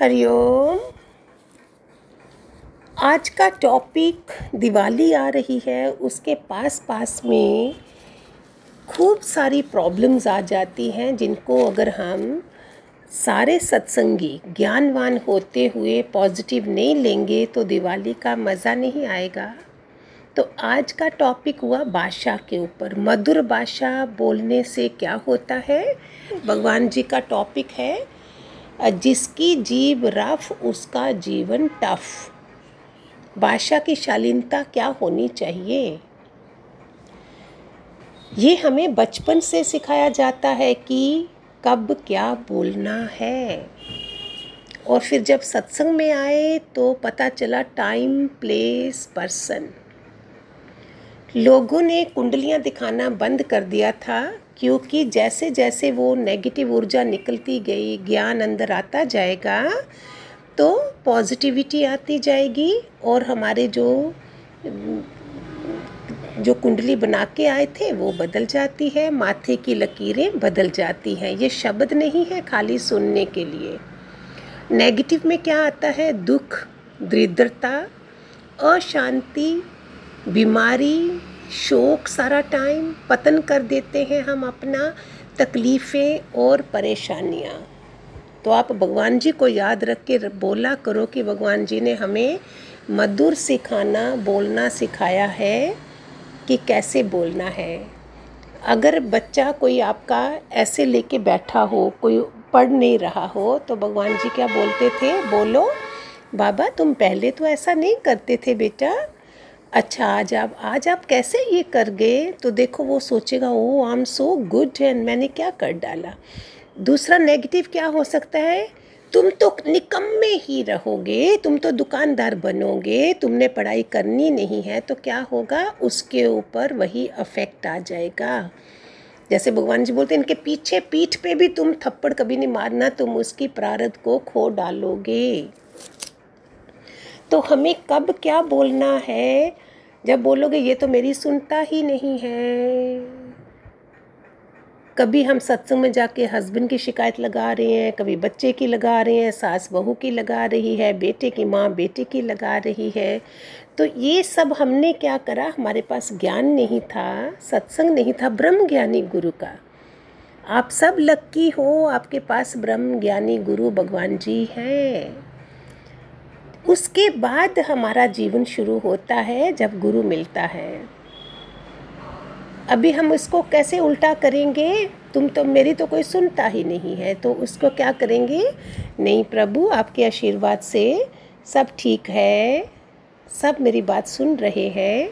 हरिओम आज का टॉपिक दिवाली आ रही है। उसके पास पास में खूब सारी प्रॉब्लम्स आ जाती हैं, जिनको अगर हम सारे सत्संगी ज्ञानवान होते हुए पॉजिटिव नहीं लेंगे तो दिवाली का मज़ा नहीं आएगा। तो आज का टॉपिक हुआ भाषा के ऊपर। मधुर भाषा बोलने से क्या होता है? भगवान जी का टॉपिक है जिसकी जीव रफ, उसका जीवन टफ। भाषा की शालीनता क्या होनी चाहिए? ये हमें बचपन से सिखाया जाता है कि कब क्या बोलना है। और फिर जब सत्संग में आए तो पता चला टाइम, प्लेस, पर्सन। लोगों ने कुंडलियाँ दिखाना बंद कर दिया था क्योंकि जैसे जैसे वो नेगेटिव ऊर्जा निकलती गई, ज्ञान अंदर आता जाएगा तो पॉजिटिविटी आती जाएगी और हमारे जो जो कुंडली बना के आए थे, वो बदल जाती है, माथे की लकीरें बदल जाती हैं। ये शब्द नहीं है खाली सुनने के लिए। नेगेटिव में क्या आता है? दुख, दरिद्रता, अशांति, बीमारी शोक सारा टाइम पतन कर देते हैं हम अपना तकलीफ़ें और परेशानियाँ। तो आप भगवान जी को याद रख के बोला करो कि भगवान जी ने हमें मधुर सिखाना, बोलना सिखाया है कि कैसे बोलना है। अगर बच्चा कोई आपका ऐसे लेके बैठा हो, कोई पढ़ नहीं रहा हो तो भगवान जी क्या बोलते थे? बोलो, बाबा, तुम पहले तो ऐसा नहीं करते थे बेटा अच्छा आज आप आज आप कैसे ये कर गए? तो देखो, वो सोचेगा, ओ I am so good and मैंने क्या कर डाला? दूसरा नेगेटिव क्या हो सकता है? तुम तो निकम्मे ही रहोगे, तुम तो दुकानदार बनोगे, तुमने पढ़ाई करनी नहीं है तो क्या होगा? उसके ऊपर वही अफेक्ट आ जाएगा। जैसे भगवान जी बोलते हैं, इनके पीछे पीठ पे भी तुम थप्पड़ कभी नहीं मारना, तुम उसकी प्रारब्ध को खो डालोगे। तो हमें कब क्या बोलना है? जब बोलोगे, ये तो मेरी सुनता ही नहीं है। कभी हम सत्संग में जाके हस्बैंड की शिकायत लगा रहे हैं, कभी बच्चे की लगा रहे हैं, सास बहू की लगा रही है, बेटे की माँ बेटे की लगा रही है। तो ये सब हमने क्या करा? हमारे पास ज्ञान नहीं था, सत्संग नहीं था, ब्रह्म ज्ञानी गुरु का। आप सब लक्की हो, आपके पास ब्रह्म ज्ञानी गुरु भगवान जी हैं। उसके बाद हमारा जीवन शुरू होता है जब गुरु मिलता है। अभी हम उसको कैसे उल्टा करेंगे? तुम तो मेरी तो कोई सुनता ही नहीं है तो उसको क्या करेंगे? नहीं प्रभु, आपके आशीर्वाद से सब ठीक है, सब मेरी बात सुन रहे हैं।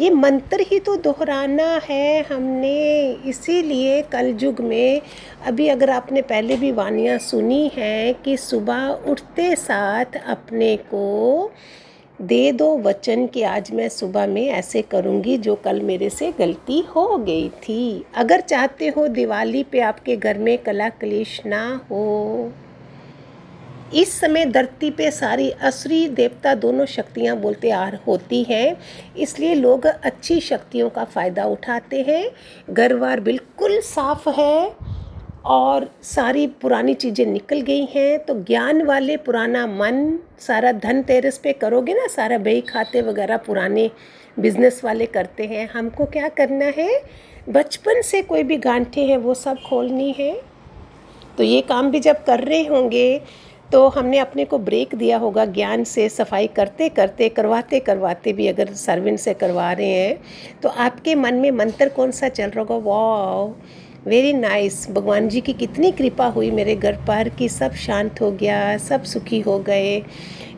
ये मंत्र ही तो दोहराना है हमने। इसीलिए कल युग में अभी अगर आपने पहले भी वानियाँ सुनी हैं कि सुबह उठते साथ अपने को दे दो वचन कि आज मैं सुबह में ऐसे करूँगी जो कल मेरे से गलती हो गई थी। अगर चाहते हो दिवाली पे आपके घर में कला क्लेश ना हो। इस समय धरती पे सारी असुरी देवता दोनों शक्तियाँ बोलते आ होती हैं, इसलिए लोग अच्छी शक्तियों का फ़ायदा उठाते हैं। घरवार बिल्कुल साफ़ है और सारी पुरानी चीज़ें निकल गई हैं। तो ज्ञान वाले पुराना मन, सारा धन तेरस पे करोगे ना, सारा बही खाते वगैरह पुराने बिज़नेस वाले करते हैं। हमको क्या करना है? बचपन से कोई भी गांठे हैं, वो सब खोलनी है। तो ये काम भी जब कर रहे होंगे तो हमने अपने को ब्रेक दिया होगा ज्ञान से, सफ़ाई करते करते, करवाते करवाते भी अगर सर्वेंट से करवा रहे हैं तो आपके मन में मंत्र कौन सा चल रहा होगा? वाह वेरी नाइस भगवान जी की कितनी कृपा हुई मेरे घर पर कि सब शांत हो गया, सब सुखी हो गए।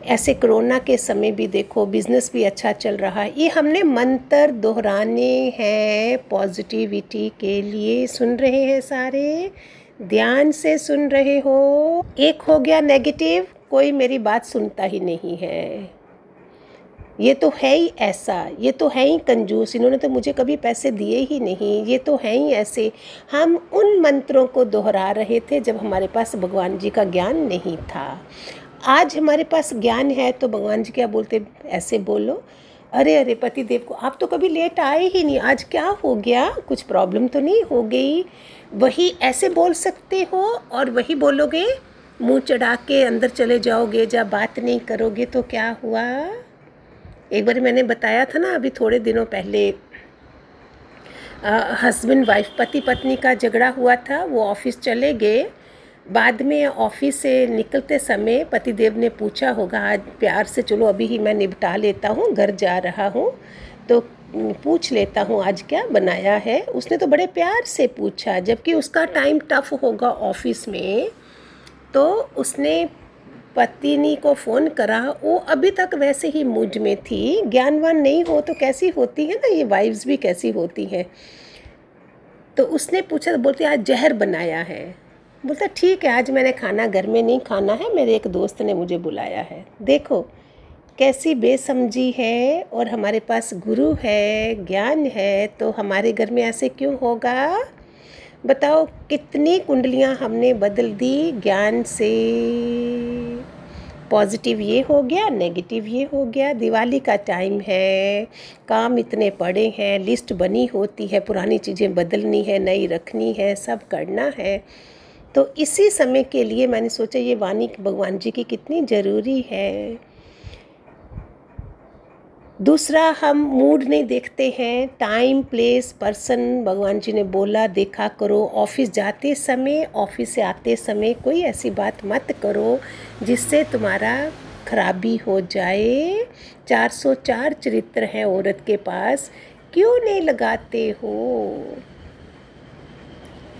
ऐसे कोरोना के समय भी देखो बिज़नेस भी अच्छा चल रहा है। ये हमने मंत्र दोहराने हैं पॉजिटिविटी के लिए। सुन रहे हैं सारे? ध्यान से सुन रहे हो। एक हो गया नेगेटिव कोई मेरी बात सुनता ही नहीं है। ये तो है ही ऐसा, ये तो है ही कंजूस, इन्होंने तो मुझे कभी पैसे दिए ही नहीं, ये तो है ही ऐसे। हम उन मंत्रों को दोहरा रहे थे जब हमारे पास भगवान जी का ज्ञान नहीं था। आज हमारे पास ज्ञान है तो भगवान जी क्या बोलते, ऐसे बोलो। अरे अरे पति देव को, आप तो कभी लेट आए ही नहीं, आज क्या हो गया? कुछ प्रॉब्लम तो नहीं हो गई? वही ऐसे बोल सकते हो और वही बोलोगे, मुँह चढ़ा के अंदर चले जाओगे, जब बात नहीं करोगे तो क्या हुआ? एक बार मैंने बताया था ना, अभी थोड़े दिनों पहले हस्बैंड वाइफ पति पत्नी का झगड़ा हुआ था, वो ऑफ़िस चले गए। बाद में ऑफ़िस से निकलते समय पतिदेव ने पूछा होगा, आज प्यार से चलो, अभी ही मैं निपटा लेता हूँ, घर जा रहा हूँ। तो पूछ लेता हूँ, आज क्या बनाया है? उसने तो बड़े प्यार से पूछा, जबकि उसका टाइम टफ होगा ऑफ़िस में तो उसने पत्नी को फ़ोन करा, वो अभी तक वैसे ही मूड में थी, ज्ञानवान नहीं हो तो कैसी होती है ना, ये वाइफ्स भी कैसी होती हैं? तो उसने पूछा तो बोलती, आज जहर बनाया है। बोलता, ठीक है, आज मैंने खाना घर में नहीं खाना है, मेरे एक दोस्त ने मुझे बुलाया है। देखो कैसी बेसमझी है और हमारे पास गुरु है, ज्ञान है तो हमारे घर में ऐसे क्यों होगा? बताओ, कितनी कुंडलियाँ हमने बदल दी ज्ञान से? पॉजिटिव ये हो गया, नेगेटिव ये हो गया। दिवाली का टाइम है, काम इतने पड़े हैं, लिस्ट बनी होती है, पुरानी चीज़ें बदलनी है, नई रखनी है, सब करना है। तो इसी समय के लिए मैंने सोचा, ये वाणी भगवान जी की कितनी ज़रूरी है। दूसरा हम मूड नहीं देखते हैं टाइम प्लेस पर्सन भगवान जी ने बोला, देखा करो ऑफ़िस जाते समय ऑफ़िस से आते समय कोई ऐसी बात मत करो जिससे तुम्हारा खराबी हो जाए। 404 चरित्र हैं औरत के पास, क्यों नहीं लगाते हो?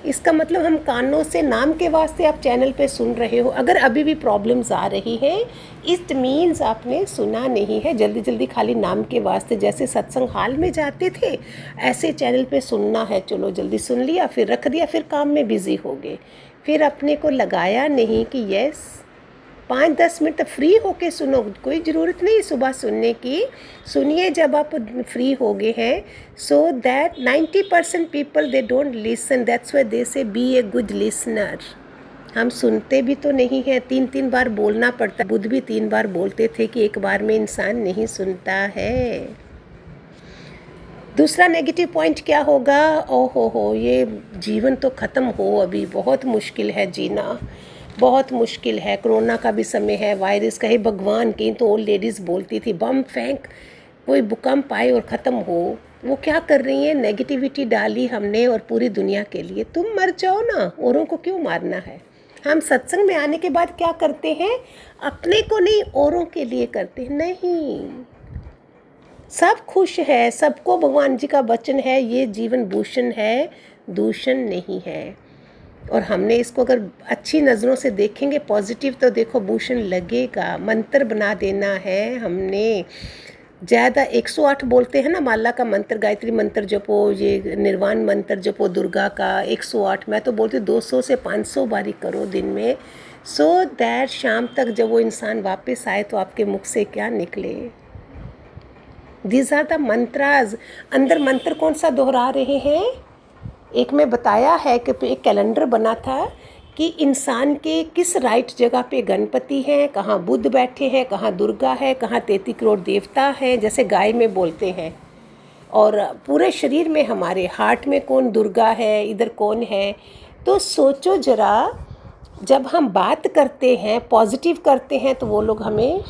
इसका मतलब हम कानों से, नाम के वास्ते आप चैनल पे सुन रहे हो। अगर अभी भी प्रॉब्लम्स आ रही हैं इट मीन्स आपने सुना नहीं है। जल्दी जल्दी खाली नाम के वास्ते, जैसे सत्संग हाल में जाते थे, ऐसे चैनल पे सुनना है। चलो, जल्दी सुन लिया, फिर रख दिया, फिर काम में बिज़ी हो गए। फिर अपने को लगाया नहीं कि यस पाँच दस मिनट तो फ्री होके सुनो, कोई ज़रूरत नहीं सुबह सुनने की। सुनिए जब आप फ्री हो गए हैं so that ninety percent people they don't listen that's way they say be a good listener हम सुनते भी तो नहीं हैं। तीन तीन बार बोलना पड़ता बुद्ध भी तीन बार बोलते थे कि एक बार में इंसान नहीं सुनता है। दूसरा नेगेटिव पॉइंट क्या होगा? ओ हो हो, ये जीवन तो ख़त्म हो अभी। बहुत मुश्किल है जीना। बहुत मुश्किल है। कोरोना का भी समय है, वायरस का ही भगवान की तो ओल्ड लेडीज़ बोलती थी, बम फेंक, कोई भूकंप आए और ख़त्म हो। वो क्या कर रही हैं? नेगेटिविटी डाली हमने और पूरी दुनिया के लिए। तुम मर जाओ ना, औरों को क्यों मारना है? हम सत्संग में आने के बाद क्या करते हैं? अपने को नहीं, औरों के लिए करते हैं। नहीं। सब खुश है, सबको भगवान जी का वचन है, ये जीवन भूषण है, दूषण नहीं है। और हमने इसको अगर अच्छी नज़रों से देखेंगे पॉजिटिव तो देखो, भूषण लगेगा, मंत्र बना देना है हमने। ज़्यादा 108 बोलते हैं ना, माला का मंत्र, गायत्री मंत्र जपो, ये निर्वाण मंत्र जपो, दुर्गा का 108 मैं तो बोलती हूँ 200 से 500 बारी करो दिन में। सो so दैट शाम तक जब वो इंसान वापस आए तो आपके मुख से क्या निकले? दीज आर द मंत्राज अंदर मंत्र कौन सा दोहरा रहे हैं? एक में बताया है कि एक कैलेंडर बना था कि इंसान के किस राइट जगह पे गणपति हैं, कहाँ बुद्ध बैठे हैं, कहाँ दुर्गा है, कहाँ तैती करोड़ देवता हैं, जैसे गाय में बोलते हैं। और पूरे शरीर में हमारे हार्ट में कौन दुर्गा है, इधर कौन है? तो सोचो ज़रा, जब हम बात करते हैं, पॉजिटिव करते हैं तो वो लोग हमें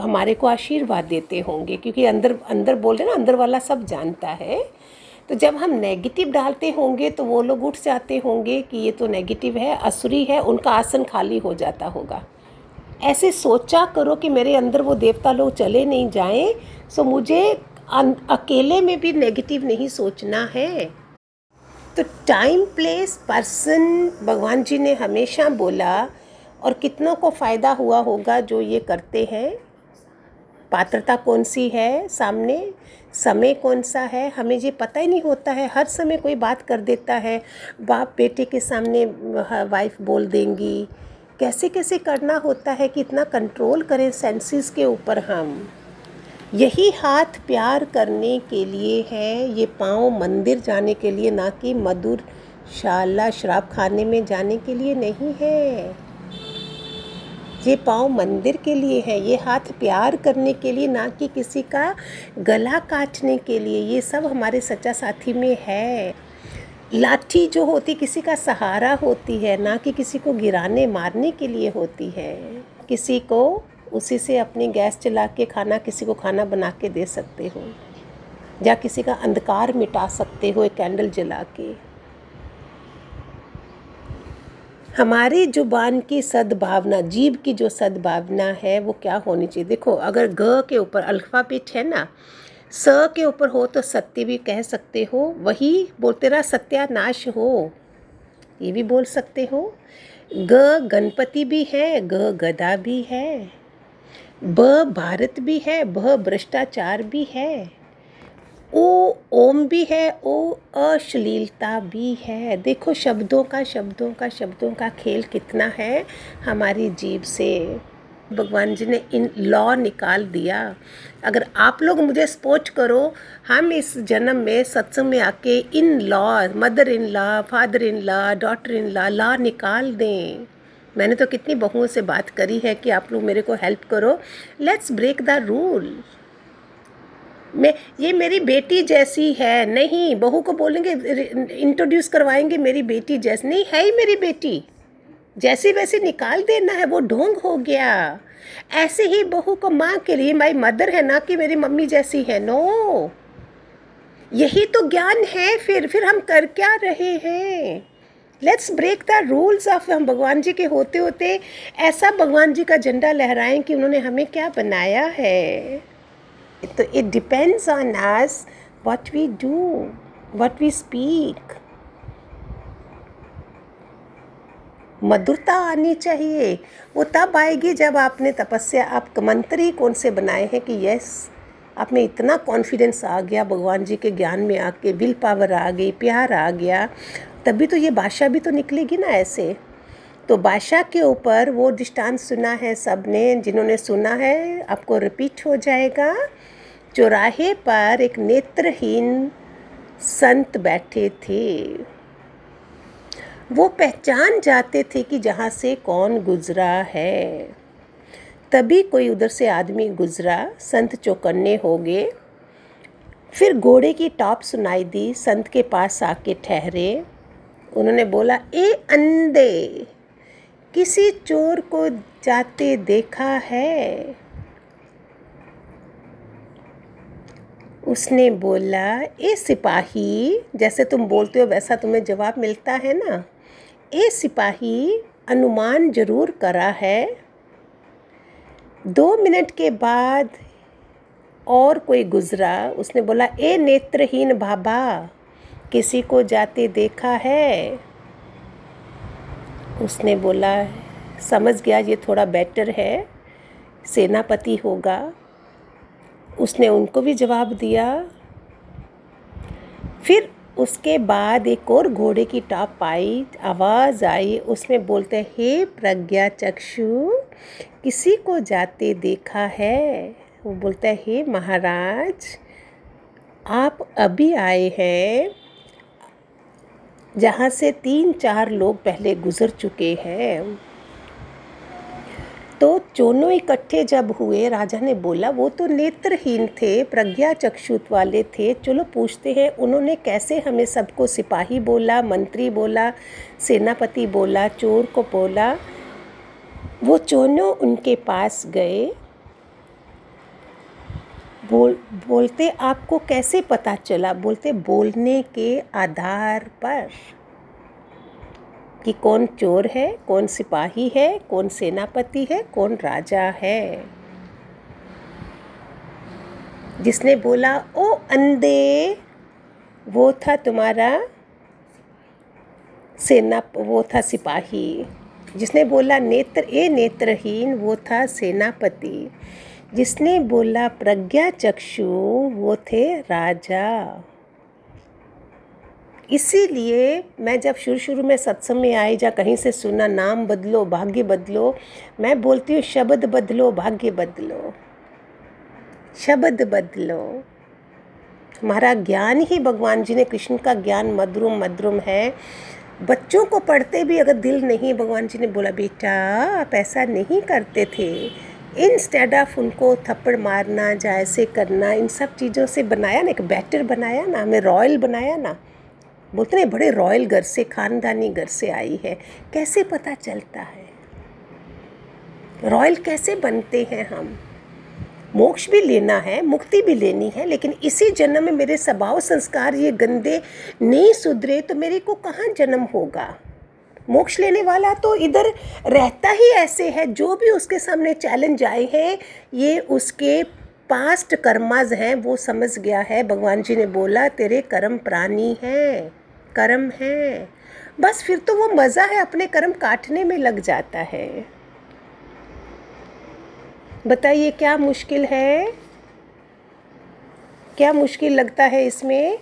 हमारे को आशीर्वाद देते होंगे, क्योंकि अंदर अंदर बोल रहे ना, अंदर वाला सब जानता है। तो जब हम नेगेटिव डालते होंगे तो वो लोग उठ जाते होंगे कि ये तो नेगेटिव है, असुरी है, उनका आसन खाली हो जाता होगा। ऐसे सोचा करो कि मेरे अंदर वो देवता लोग चले नहीं जाएँ सो मुझे अकेले में भी नेगेटिव नहीं सोचना है। तो टाइम प्लेस पर्सन भगवान जी ने हमेशा बोला, और कितनों को फ़ायदा हुआ होगा जो ये करते हैं? पात्रता कौन सी है? सामने समय कौन सा है? हमें ये पता ही नहीं होता है। हर समय कोई बात कर देता है। बाप बेटे के सामने वाइफ बोल देंगी। कैसे कैसे करना होता है कि इतना कंट्रोल करें सेंसेस के ऊपर हम? यही हाथ प्यार करने के लिए है। ये पाँव मंदिर जाने के लिए, ना कि मधुर शाला, शराब खाने में जाने के लिए नहीं है। ये पाँव मंदिर के लिए है, ये हाथ प्यार करने के लिए, ना कि किसी का गला काटने के लिए, ये सब हमारे सच्चा साथी में है। लाठी जो होती, किसी का सहारा होती है, ना कि किसी को गिराने, मारने के लिए होती है। किसी को उसी से अपनी गैस चला के खाना, किसी को खाना बना के दे सकते हो, या किसी का अंधकार मिटा सकते हो, एक कैंडल जला के। हमारी ज़ुबान की सद्भावना जीव की जो सद्भावना है, वो क्या होनी चाहिए? देखो, अगर ग के ऊपर अल्फ़ाबेट है ना, स के ऊपर हो तो सत्य भी कह सकते हो, वही बोलते रहा, सत्यानाश हो, ये भी बोल सकते हो। ग गणपति भी है, ग गदा भी है, ब भारत भी है भ भ्रष्टाचार भी है। ओ ओम भी है, ओ अश्लीलता भी है। देखो, शब्दों का शब्दों का शब्दों का खेल कितना है हमारी जीव से। भगवान जी ने इन लॉ निकाल दिया। अगर आप लोग मुझे सपोर्ट करो, हम इस जन्म में, सत्संग में आके in law, mother in law, father in law, daughter in law law निकाल दें। मैंने तो कितनी बहुओं से बात करी है कि आप लोग मेरे को हेल्प करो। Let's break the rule. मैं, ये मेरी बेटी जैसी है। नहीं, बहू को बोलेंगे इंट्रोड्यूस करवाएँगे मेरी बेटी जैसी, नहीं, है ही मेरी बेटी। जैसी वैसी निकाल देना है, वो ढोंग हो गया। ऐसे ही बहू को माँ के लिए माई मदर है ना, कि मेरी मम्मी जैसी है। नो यही तो ज्ञान है, फिर फिर हम कर क्या रहे हैं? Let's break the rules of हम भगवान जी के होते होते ऐसा भगवान जी का झंडा लहराएँ कि उन्होंने हमें क्या बनाया है। तो it depends on us what we do what we speak मधुरता आनी चाहिए। वो तब आएगी जब आपने तपस्या, आप मंत्री कौन से बनाए हैं कि यस आप में इतना कॉन्फिडेंस आ गया, भगवान जी के ज्ञान में आके विल पावर आ गई, प्यार आ गया, तभी तो ये भाषा भी तो निकलेगी ना ऐसे। तो भाषा के ऊपर वो दृष्टांत सुना है सबने जिन्होंने सुना है, आपको रिपीट हो जाएगा। चौराहे पर एक नेत्रहीन संत बैठे थे। वो पहचान जाते थे कि जहाँ से कौन गुजरा है। तभी कोई उधर से आदमी गुजरा, संत चौकन्ने हो गए। फिर घोड़े की टॉप सुनाई दी, संत के पास आके ठहरे। उन्होंने बोला, ए अंधे, किसी चोर को जाते देखा है? उसने बोला, ए सिपाही, जैसे तुम बोलते हो वैसा तुम्हें जवाब मिलता है ना? ए सिपाही, अनुमान ज़रूर करा है। दो मिनट के बाद और कोई गुजरा। उसने बोला, ए नेत्रहीन बाबा, किसी को जाते देखा है? उसने बोला, समझ गया, ये थोड़ा बेटर है। सेनापति होगा। उसने उनको भी जवाब दिया। फिर उसके बाद एक और घोड़े की टॉप आई आवाज़ आई उसमें बोलते, हे प्रज्ञा चक्षु, किसी को जाते देखा है? वो बोलता है हे महाराज, आप अभी आए हैं, जहाँ से तीन चार लोग पहले गुज़र चुके हैं। तो दोनों इकट्ठे जब हुए, राजा ने बोला, वो तो नेत्रहीन थे, प्रज्ञा चक्षुत वाले थे। चलो पूछते हैं, उन्होंने कैसे हमें सबको सिपाही बोला, मंत्री बोला, सेनापति बोला, चोर को बोला? वो चोनों उनके पास गए। बोल, बोलते, आपको कैसे पता चला? बोलते, बोलने के आधार पर। कि कौन चोर है, कौन सिपाही है, कौन सेनापति है, कौन राजा है। जिसने बोला, ओ अंधे, वो था तुम्हारा सेना, वो था सिपाही। जिसने बोला, नेत्र, ए नेत्रहीन, वो था सेनापति। जिसने बोला प्रज्ञा चक्षु वो थे राजा। इसीलिए मैं जब शुरू शुरू में सत्संग में आई या कहीं से सुना, नाम बदलो, भाग्य बदलो, मैं बोलती हूँ, शब्द बदलो, भाग्य बदलो। शब्द बदलो। हमारा ज्ञान ही भगवान जी ने, कृष्ण का ज्ञान मधुरम मधुरम है। बच्चों को पढ़ते भी अगर दिल नहीं, भगवान जी ने बोला, बेटा, आप ऐसा नहीं करते थे। इंस्टेड ऑफ़ उनको थप्पड़ मारना ऐसे करना, इन सब चीज़ों से बनाया ना, एक बैटर बनाया ना, हमें रॉयल बनाया ना बोलते हैं बड़े रॉयल घर से, खानदानी घर से आई है। कैसे पता चलता है? रॉयल कैसे बनते हैं हम? मोक्ष भी लेना है, मुक्ति भी लेनी है, लेकिन इसी जन्म में मेरे स्वभाव संस्कार ये गंदे नहीं सुधरे तो मेरे को कहाँ जन्म होगा? मोक्ष लेने वाला तो इधर रहता ही ऐसे है, जो भी उसके सामने चैलेंज आए हैं, ये उसके पास्ट कर्माज हैं, वो समझ गया है। भगवान जी ने बोला, तेरे कर्म प्राणी हैं। कर्म हैं। बस फिर तो वो मज़ा है, अपने कर्म काटने में लग जाता है। बताइए, क्या मुश्किल है? क्या मुश्किल लगता है इसमें?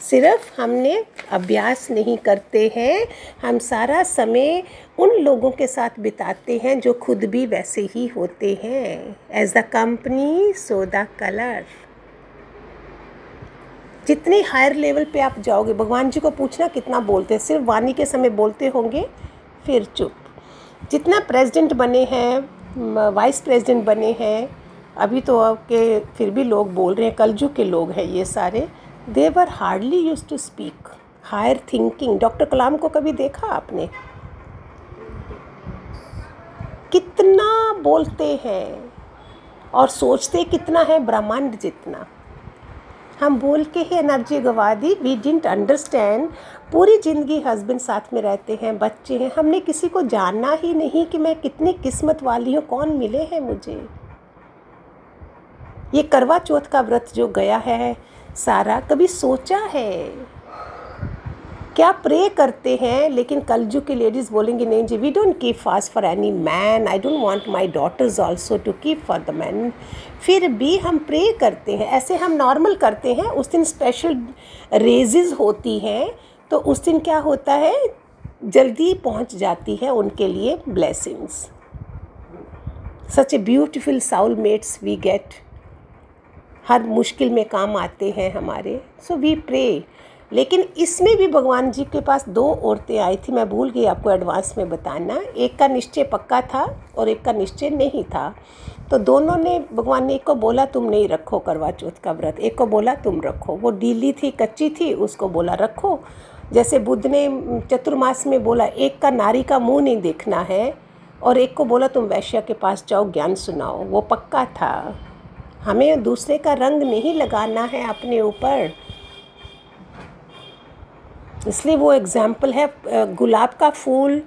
सिर्फ़ हमने अभ्यास नहीं करते हैं, हम सारा समय उन लोगों के साथ बिताते हैं जो खुद भी वैसे ही होते हैं। As the company so the colour जितनी हायर लेवल पे आप जाओगे, भगवान जी को पूछना कितना बोलते हैं, सिर्फ़ वाणी के समय बोलते होंगे, फिर चुप। जितना प्रेसिडेंट बने हैं वाइस प्रेसिडेंट बने हैं, अभी तो आपके फिर भी लोग बोल रहे हैं, कलजुग के लोग हैं ये सारे they were hardly use to speak higher thinking doctor Kalam को कभी देखा आपने? कितना बोलते हैं और सोचते कितना है ब्रह्मांड जितना। हम बोल के ही एनर्जी गवा दी। वी डिंट अंडरस्टैंड पूरी ज़िंदगी हस्बैंड साथ में रहते हैं, बच्चे हैं। हमने किसी को जानना ही नहीं कि मैं कितनी किस्मत वाली हूँ, कौन मिले हैं मुझे। ये करवा चौथ का व्रत जो गया है, सारा कभी सोचा है? क्या प्रे करते हैं? लेकिन कलजू की लेडीज़ बोलेंगी, नहीं जी we don't keep fast for any man I don't want my daughters also to keep for the man फिर भी हम प्रे करते हैं। ऐसे हम नॉर्मल करते हैं। उस दिन स्पेशल रेजेस होती हैं। तो उस दिन क्या होता है? जल्दी पहुँच जाती है उनके लिए blessings such a beautiful soul mates we get हर मुश्किल में काम आते हैं हमारे। सो वी प्रे लेकिन इसमें भी भगवान जी के पास दो औरतें आई थी, मैं भूल गई आपको एडवांस में बताना। एक का निश्चय पक्का था और एक का निश्चय नहीं था। तो दोनों ने, भगवान ने एक को बोला, तुम नहीं रखो करवा चौथ का व्रत। एक को बोला, तुम रखो। वो डीली थी, कच्ची थी, उसको बोला, रखो। जैसे बुद्ध ने चतुर्मास में बोला, एक का नारी का मुँह नहीं देखना है और एक को बोला, तुम वैश्य के पास जाओ, ज्ञान सुनाओ। वो पक्का था। हमें दूसरे का रंग नहीं लगाना है अपने ऊपर। इसलिए वो एग्ज़ाम्पल है गुलाब का फूल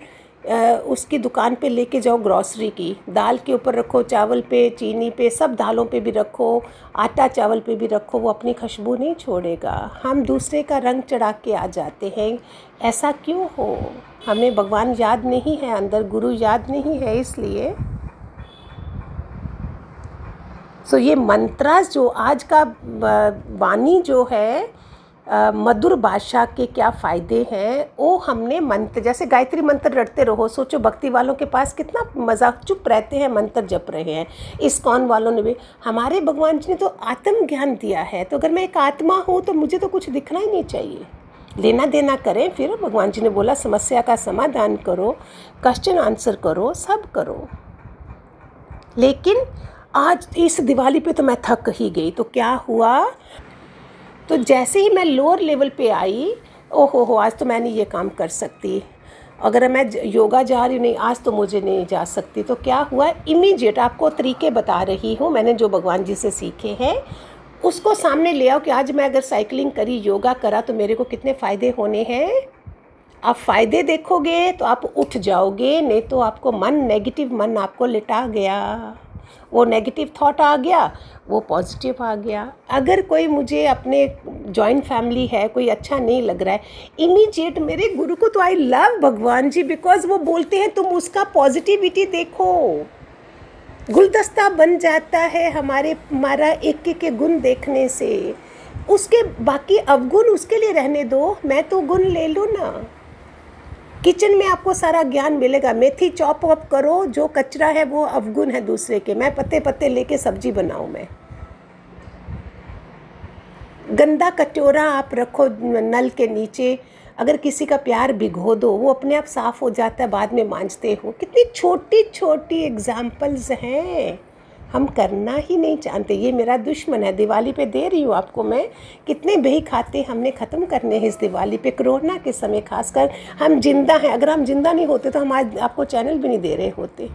उसकी दुकान पे लेके जाओ ग्रॉसरी की। दाल के ऊपर रखो चावल पे चीनी पे सब दालों पे भी रखो आटा चावल पे भी रखो वो अपनी खुशबू नहीं छोड़ेगा। हम दूसरे का रंग चढ़ा के आ जाते हैं। ऐसा क्यों हो? हमें भगवान याद नहीं है अंदर गुरु याद नहीं है इसलिए। सो so, ये मंत्रास जो आज का वाणी जो है मधुर भाषा के क्या फ़ायदे हैं? वो हमने मंत्र, जैसे गायत्री मंत्र रटते रहो, सोचो भक्ति वालों के पास कितना मज़ा, चुप रहते हैं, मंत्र जप रहे हैं। इस कौन वालों ने भी, हमारे भगवान जी ने तो आत्म ज्ञान दिया है तो अगर मैं एक आत्मा हूँ तो मुझे तो कुछ दिखना ही नहीं चाहिए। लेना देना करें, फिर भगवान जी ने बोला, समस्या का समाधान करो क्वेश्चन आंसर करो, सब करो। लेकिन आज इस दिवाली पे तो मैं थक ही गई तो क्या हुआ? तो जैसे ही मैं लोअर लेवल पे आई, ओहो हो, आज तो मैं नहीं ये काम कर सकती। अगर मैं योगा जा रही हूँ, नहीं, आज तो मुझे नहीं जा सकती। तो क्या हुआ? इमीजिएट आपको तरीके बता रही हूँ मैंने जो भगवान जी से सीखे हैं। उसको सामने ले आओ कि आज मैं अगर साइकिलिंग करी, योगा करा तो मेरे को कितने फ़ायदे होने हैं? आप फ़ायदे देखोगे तो आप उठ जाओगे, नहीं तो आपको मन नेगेटिव मन आपको लिटा गया। वो नेगेटिव थॉट आ गया, वो पॉजिटिव आ गया। अगर कोई मुझे अपने जॉइंट फैमिली है, कोई अच्छा नहीं लग रहा है इमीजिएट मेरे गुरु को तो आई लव भगवान जी बिकॉज़ वो बोलते हैं, तुम उसका पॉजिटिविटी देखो। गुलदस्ता बन जाता है हमारे, हमारा एक एक के गुण देखने से। उसके बाकी अवगुण उसके लिए रहने दो, मैं तो गुण ले लूँ ना। किचन में आपको सारा ज्ञान मिलेगा। मेथी चॉप वॉप करो, जो कचरा है वो अवगुण है दूसरे के। मैं पत्ते पत्ते लेके सब्ज़ी बनाऊँ मैं। गंदा कटोरा आप रखो नल के नीचे। अगर किसी का प्यार भिगो दो, वो अपने आप साफ़ हो जाता है, बाद में मांझते हो। कितनी छोटी छोटी एग्जाम्पल्स हैं। हम करना ही नहीं जानते ये मेरा दुश्मन है। दिवाली पे दे रही हूँ आपको मैं। कितने बही खाते हमने ख़त्म करने हैं इस दिवाली पे। कोरोना के समय खासकर हम ज़िंदा हैं। अगर हम ज़िंदा नहीं होते तो हम आज आपको चैनल भी नहीं दे रहे होते।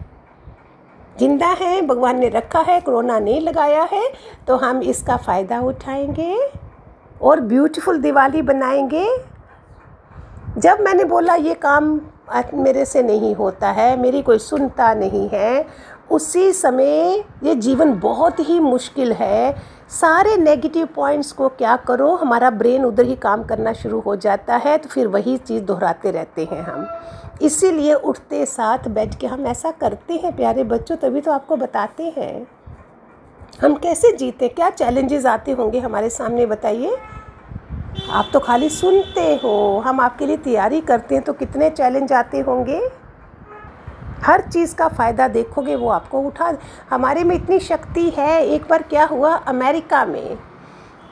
ज़िंदा है, भगवान ने रखा है, कोरोना नहीं लगाया है तो हम इसका फ़ायदा उठाएँगे और ब्यूटीफुल दिवाली बनाएँगे। जब मैंने बोला, ये काम मेरे से नहीं होता है, मेरी कोई सुनता नहीं है उसी समय ये जीवन बहुत ही मुश्किल है। सारे नेगेटिव पॉइंट्स को क्या करो, हमारा ब्रेन उधर ही काम करना शुरू हो जाता है तो फिर वही चीज़ दोहराते रहते हैं हम। इसीलिए उठते साथ बैठ के हम ऐसा करते हैं, प्यारे बच्चों, तभी तो आपको बताते हैं। हम कैसे जीते? क्या चैलेंजेस आते होंगे हमारे सामने, बताइए? आप तो खाली सुनते हो, हम आपके लिए तैयारी करते हैं तो कितने चैलेंज आते होंगे? हर चीज़ का फ़ायदा देखोगे, वो आपको उठा हमारे में इतनी शक्ति है, एक बार क्या हुआ, अमेरिका में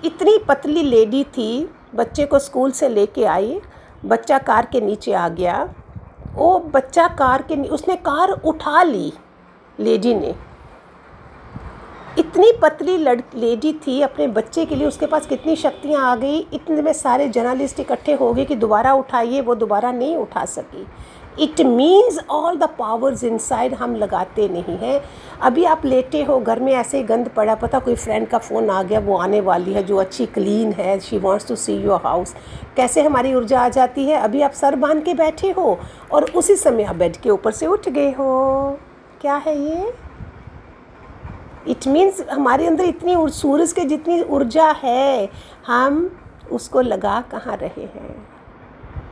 इतनी पतली लेडी थी, बच्चे को स्कूल से लेके आई, बच्चा कार के नीचे आ गया। वो बच्चा कार के उसने कार उठा ली लेडी ने। इतनी पतली लड़, लेडी थी, अपने बच्चे के लिए उसके पास कितनी शक्तियाँ आ गई, इतने में सारे जर्नलिस्ट इकट्ठे हो गए कि दोबारा उठाइए, वो दोबारा नहीं उठा सकी। It means all the powers inside हम लगाते नहीं हैं। अभी आप लेटे हो, घर में ऐसे ही गंद पड़ा, पता कोई फ्रेंड का फ़ोन आ गया, वो आने वाली है, जो अच्छी क्लीन है she wants to see your house कैसे हमारी ऊर्जा आ जाती है? अभी आप सर बाँध के बैठे हो और उसी समय आप बेड के ऊपर से उठ गए हो। क्या है ये? इट मीन्स हमारे अंदर इतनी सूरज के जितनी ऊर्जा है, हम उसको लगा कहाँ रहे हैं?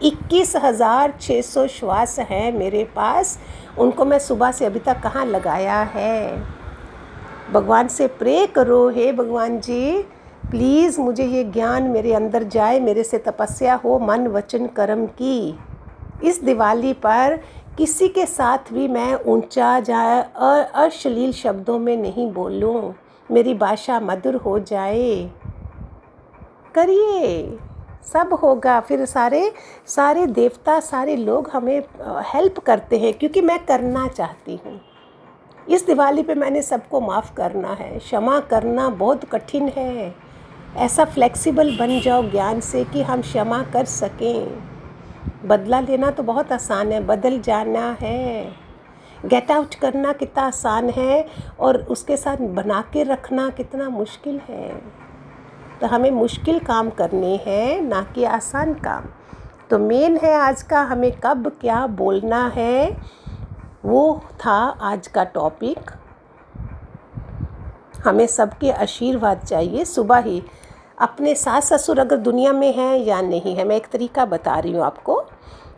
इक्कीस हज़ार छः सौ श्वास हैं मेरे पास। उनको मैं सुबह से अभी तक कहाँ लगाया है? भगवान से प्रे करो, हे भगवान जी। प्लीज़ मुझे ये ज्ञान मेरे अंदर जाए, मेरे से तपस्या हो, मन वचन कर्म की। इस दिवाली पर किसी के साथ भी मैं ऊँचा जाए अश्लील शब्दों में नहीं बोलूँ। मेरी भाषा मधुर हो जाए। करिए। सब होगा। फिर सारे सारे देवता, सारे लोग हमें हेल्प करते हैं, क्योंकि मैं करना चाहती हूँ। इस दिवाली पे मैंने सबको माफ़ करना है। क्षमा करना बहुत कठिन है। ऐसा फ्लेक्सिबल बन जाओ ज्ञान से कि हम क्षमा कर सकें। बदला लेना तो बहुत आसान है, बदल जाना है। गेट आउट करना कितना आसान है और उसके साथ बना के रखना कितना मुश्किल है। तो हमें मुश्किल काम करने हैं, ना कि आसान काम। तो मेन है आज का हमें कब क्या बोलना है, वो था आज का टॉपिक हमें सबके आशीर्वाद चाहिए सुबह ही। अपने सास ससुर अगर दुनिया में हैं या नहीं है, मैं एक तरीका बता रही हूँ आपको।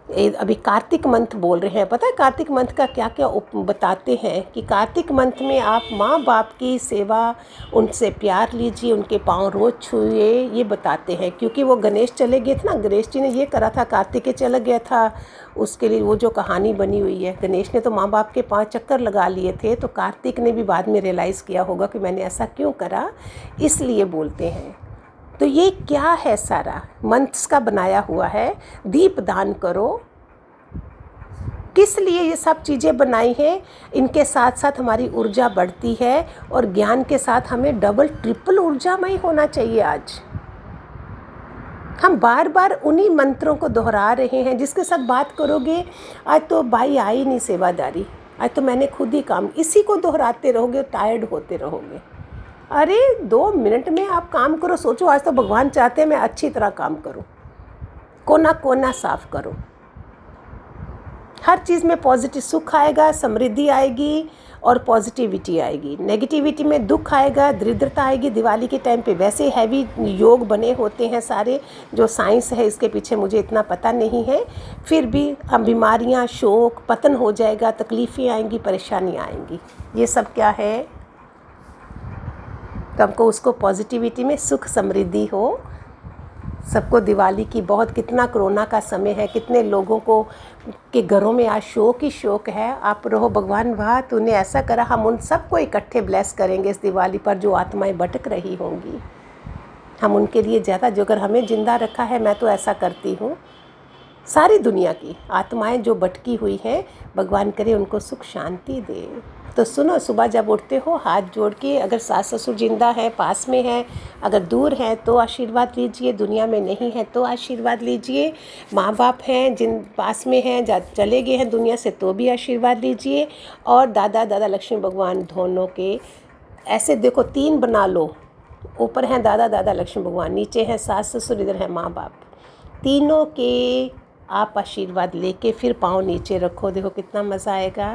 अभी कार्तिक मंथ बोल रहे हैं। पता है कार्तिक मंथ का क्या क्या उप बताते हैं कि कार्तिक मंथ में आप माँ बाप की सेवा, उनसे प्यार लीजिए, उनके पाँव रोज़ छुए, ये बताते हैं। क्योंकि वो गणेश चले गए थे ना, गणेश जी ने ये करा था, कार्तिक चला गया था, उसके लिए वो जो कहानी बनी हुई है, गणेश ने तो माँ बाप के पाँच चक्कर लगा लिए थे तो कार्तिक ने भी बाद में रियलाइज़ किया होगा कि मैंने ऐसा क्यों करा, इसलिए बोलते हैं। तो ये क्या है सारा? मंथ्स का बनाया हुआ है। दीप दान करो। किस लिए ये सब चीज़ें बनाई हैं? इनके साथ साथ हमारी ऊर्जा बढ़ती है और ज्ञान के साथ हमें डबल ट्रिपल ऊर्जामय होना चाहिए आज। हम बार बार उन्हीं मंत्रों को दोहरा रहे हैं जिसके साथ बात करोगे, आज तो भाई आई नहीं सेवादारी। आज तो मैंने खुद ही काम, इसी को दोहराते रहोगे टायर्ड होते रहोगे। अरे, दो मिनट में आप काम करो, सोचो, आज तो भगवान चाहते हैं मैं अच्छी तरह काम करूँ। कोना कोना साफ़ करो। हर चीज़ में पॉजिटिव सुख आएगा, समृद्धि आएगी और पॉजिटिविटी आएगी। नेगेटिविटी में दुख आएगा, दरिद्रता आएगी। दिवाली के टाइम पे वैसे हैवी योग बने होते हैं सारे, जो साइंस है, इसके पीछे मुझे इतना पता नहीं है। फिर भी हम बीमारियाँ, शोक, पतन हो जाएगा, तकलीफ़ें आएँगी, परेशानियाँ आएँगी। ये सब क्या है? तो हमको उसको पॉजिटिविटी में सुख समृद्धि हो। सबको दिवाली की बहुत कितना कोरोना का समय है, कितने लोगों को, के घरों में आज शोक ही शोक है। आप रहो भगवान, वाह, तूने ऐसा करा, हम उन सबको इकट्ठे ब्लेस करेंगे इस दिवाली पर जो आत्माएँ भटक रही होंगी। हम उनके लिए ज़्यादा, जो अगर हमें ज़िंदा रखा है, मैं तो ऐसा करती हूँ। सारी दुनिया की आत्माएँ जो भटकी हुई हैं, भगवान करे उनको सुख शांति दे। तो सुनो, सुबह जब उठते हो, हाथ जोड़ के अगर सास ससुर ज़िंदा है, पास में है, अगर दूर है तो आशीर्वाद लीजिए, दुनिया में नहीं है तो आशीर्वाद लीजिए। माँ बाप हैं, जिन पास में हैं, जा, चले गए हैं दुनिया से तो भी आशीर्वाद लीजिए। और दादा दादा लक्ष्मी भगवान दोनों के, ऐसे देखो, तीन बना लो। ऊपर हैं दादा दादा लक्ष्मी भगवान, नीचे हैं सास ससुर, इधर हैं माँ बाप तीनों के आप आशीर्वाद लेके फिर पाँव नीचे रखो। देखो कितना मज़ा आएगा।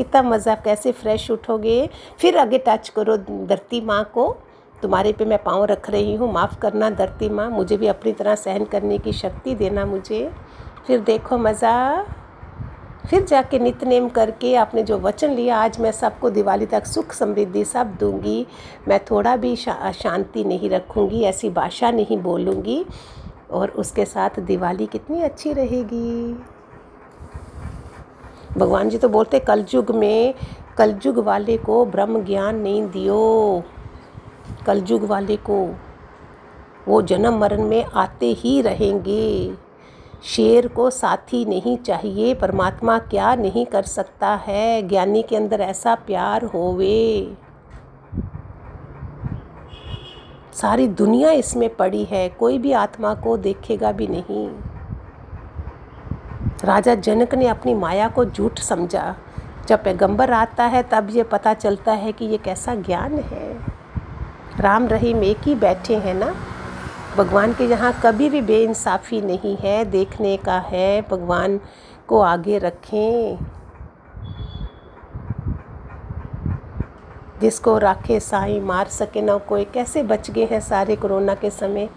कितना मज़ा कैसे फ्रेश उठोगे? फिर आगे टच करो धरती माँ को। तुम्हारे पे मैं पाँव रख रही हूँ माफ़ करना धरती माँ। मुझे भी अपनी तरह सहन करने की शक्ति देना मुझे। फिर देखो मज़ा। फिर जाके नित नेम करके आपने जो वचन लिया आज मैं सबको दिवाली तक सुख समृद्धि सब दूँगी। मैं थोड़ा भी शा, शांति नहीं रखूँगी ऐसी भाषा नहीं बोलूँगी। और उसके साथ दिवाली कितनी अच्छी रहेगी। भगवान जी तो बोलते, कलयुग में, कलयुग वाले को ब्रह्म ज्ञान नहीं दियो। कलयुग वाले को, वो जन्म मरण में आते ही रहेंगे। शेर को साथी नहीं चाहिए, परमात्मा क्या नहीं कर सकता है? ज्ञानी के अंदर ऐसा प्यार होवे। सारी दुनिया इसमें पड़ी है, कोई भी आत्मा को देखेगा भी नहीं। राजा जनक ने अपनी माया को झूठ समझा। जब पैगंबर आता है, तब ये पता चलता है कि ये कैसा ज्ञान है। राम रहीम एक ही बैठे हैं ना? भगवान के यहाँ कभी भी बेइंसाफ़ी नहीं है। देखने का है, भगवान को आगे रखें। जिसको राखे साई मार सके, ना कोई। कैसे बच गए हैं सारे कोरोना के समय?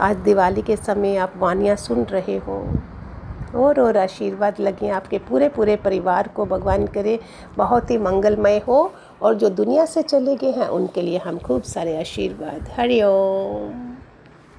आज दिवाली के समय आप वानियाँ सुन रहे हो। और और आशीर्वाद लगे आपके पूरे पूरे परिवार को। भगवान करे, बहुत ही मंगलमय हो और जो दुनिया से चले गए हैं, उनके लिए हम खूब सारे आशीर्वाद। हरिओम